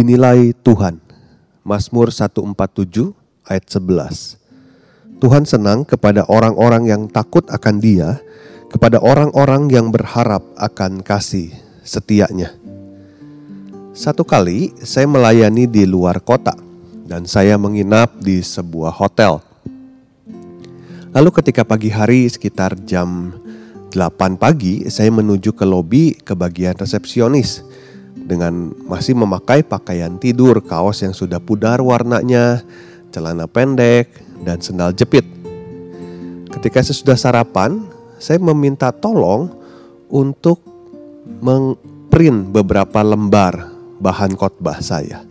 Dinilai Tuhan. Mazmur 147 ayat 11. Tuhan senang kepada orang-orang yang takut akan Dia, kepada orang-orang yang berharap akan kasih setianya. Satu kali saya melayani di luar kota dan saya menginap di sebuah hotel. Lalu ketika pagi hari sekitar jam 8 pagi saya menuju ke lobi ke bagian resepsionis dengan masih memakai pakaian tidur, kaos yang sudah pudar warnanya, celana pendek, dan sendal jepit. Ketika saya sudah sarapan, saya meminta tolong untuk mengprint beberapa lembar bahan khotbah saya.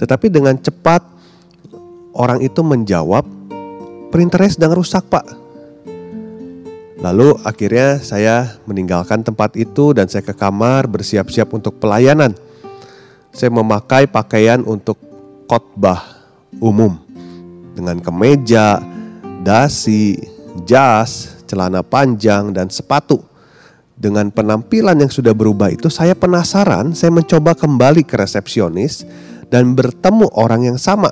Tetapi dengan cepat orang itu menjawab, printernya sedang rusak pak Lalu akhirnya saya meninggalkan tempat itu dan saya ke kamar bersiap-siap untuk pelayanan. Saya memakai pakaian untuk khotbah umum dengan kemeja, dasi, jas, celana panjang dan sepatu. Dengan penampilan yang sudah berubah itu saya penasaran, saya mencoba kembali ke resepsionis dan bertemu orang yang sama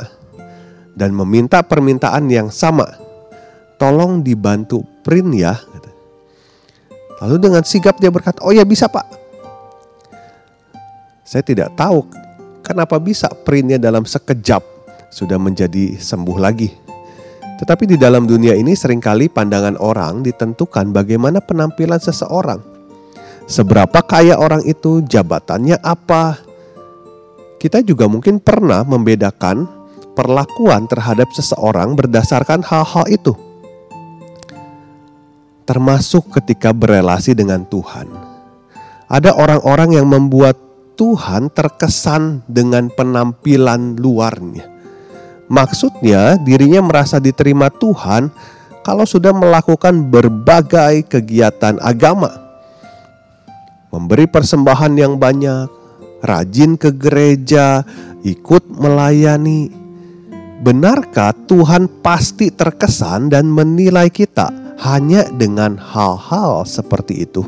dan meminta permintaan yang sama. Tolong dibantu print ya Lalu dengan sigap dia berkata, oh ya bisa pak. Saya tidak tahu kenapa bisa printnya dalam sekejap sudah menjadi sembuh lagi. Tetapi di dalam dunia ini sering kali pandangan orang ditentukan bagaimana penampilan seseorang. Seberapa kaya orang itu, jabatannya apa. Kita juga mungkin pernah membedakan perlakuan terhadap seseorang berdasarkan hal-hal itu termasuk ketika berelasi dengan Tuhan. Ada orang-orang yang membuat Tuhan terkesan dengan penampilan luarnya. Maksudnya, dirinya merasa diterima Tuhan kalau sudah melakukan berbagai kegiatan agama, memberi persembahan yang banyak, rajin ke gereja, ikut melayani. Benarkah Tuhan pasti terkesan dan menilai kita hanya dengan hal-hal seperti itu.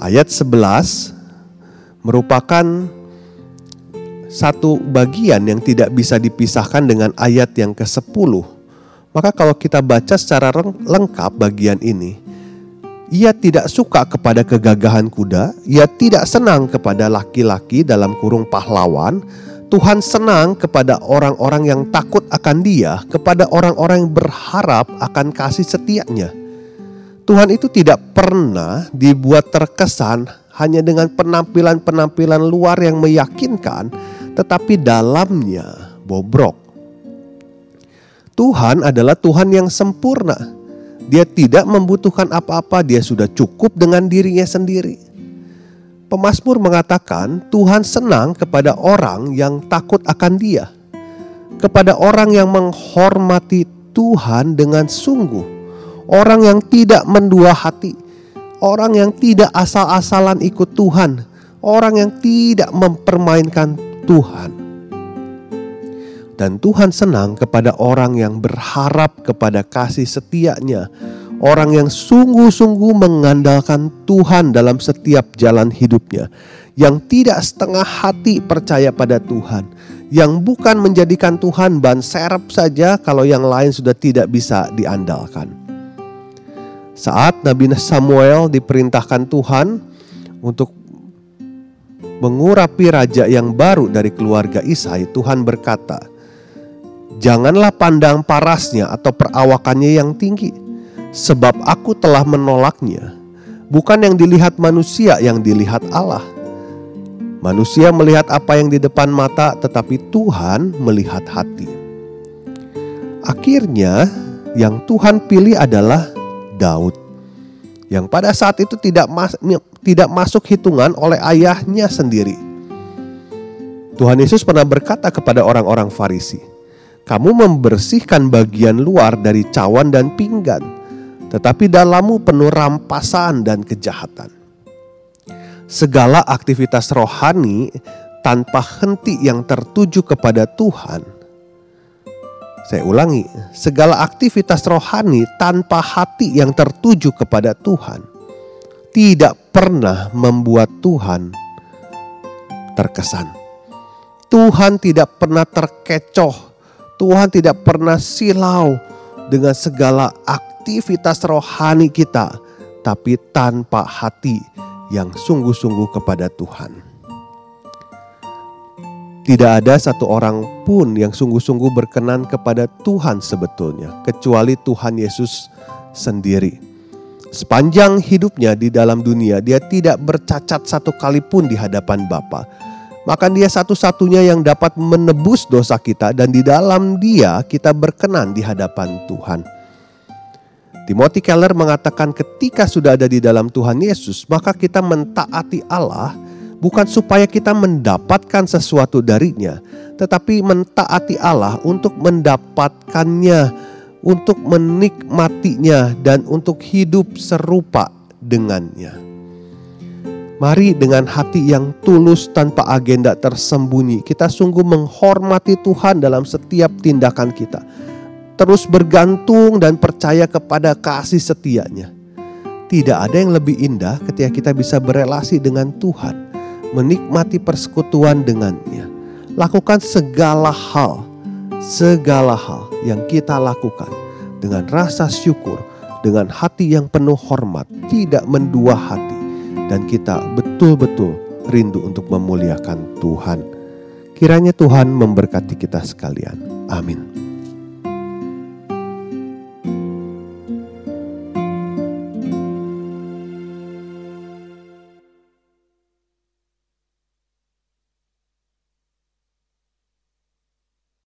Ayat 11 merupakan satu bagian yang tidak bisa dipisahkan dengan ayat yang ke-10. Maka kalau kita baca secara lengkap bagian ini, ia tidak suka kepada kegagahan kuda, ia tidak senang kepada laki-laki dalam kurung pahlawan, Tuhan senang kepada orang-orang yang takut akan Dia, kepada orang-orang yang berharap akan kasih setianya. Tuhan itu tidak pernah dibuat terkesan hanya dengan penampilan-penampilan luar yang meyakinkan, tetapi dalamnya bobrok. Tuhan adalah Tuhan yang sempurna. Dia tidak membutuhkan apa-apa, dia sudah cukup dengan dirinya sendiri. Pemasmur mengatakan Tuhan senang kepada orang yang takut akan Dia, kepada orang yang menghormati Tuhan dengan sungguh, orang yang tidak mendua hati, orang yang tidak asal-asalan ikut Tuhan, orang yang tidak mempermainkan Tuhan. Dan Tuhan senang kepada orang yang berharap kepada kasih setianya, orang yang sungguh-sungguh mengandalkan Tuhan dalam setiap jalan hidupnya, yang tidak setengah hati percaya pada Tuhan, yang bukan menjadikan Tuhan ban serep saja kalau yang lain sudah tidak bisa diandalkan. Saat Nabi Samuel diperintahkan Tuhan untuk mengurapi raja yang baru dari keluarga Isai, Tuhan berkata, "Janganlah pandang parasnya atau perawakannya yang tinggi, sebab aku telah menolaknya. Bukan yang dilihat manusia, yang dilihat Allah. Manusia melihat apa yang di depan mata, tetapi Tuhan melihat hati. Akhirnya, yang Tuhan pilih adalah Daud yang pada saat itu tidak mas tidak masuk hitungan oleh ayahnya sendiri. Tuhan Yesus pernah berkata kepada orang-orang Farisi, "Kamu membersihkan bagian luar dari cawan dan pinggan, tetapi dalammu penuh rampasan dan kejahatan." Segala aktivitas rohani tanpa henti yang tertuju kepada Tuhan saya ulangi, segala aktivitas rohani tanpa hati yang tertuju kepada Tuhan tidak pernah membuat Tuhan terkesan. Tuhan tidak pernah terkecoh, Tuhan tidak pernah silau dengan segala aktivitas rohani kita, tapi tanpa hati yang sungguh-sungguh kepada Tuhan. Tidak ada satu orang pun yang sungguh-sungguh berkenan kepada Tuhan sebetulnya, kecuali Tuhan Yesus sendiri. Sepanjang hidupnya di dalam dunia, dia tidak bercacat satu kali pun di hadapan Bapa. Maka dia satu-satunya yang dapat menebus dosa kita dan di dalam dia kita berkenan di hadapan Tuhan. Timothy Keller mengatakan ketika sudah ada di dalam Tuhan Yesus, maka kita mentaati Allah bukan supaya kita mendapatkan sesuatu darinya, tetapi mentaati Allah untuk mendapatkannya, untuk menikmatinya, dan untuk hidup serupa dengannya. Mari dengan hati yang tulus tanpa agenda tersembunyi, kita sungguh menghormati Tuhan dalam setiap tindakan kita. Terus bergantung dan percaya kepada kasih setianya. Tidak ada yang lebih indah ketika kita bisa berelasi dengan Tuhan menikmati persekutuan dengannya. Lakukan segala hal, segala hal yang kita lakukan dengan rasa syukur, dengan hati yang penuh hormat, tidak mendua hati, dan kita betul-betul rindu untuk memuliakan Tuhan. Kiranya Tuhan memberkati kita sekalian. Amin.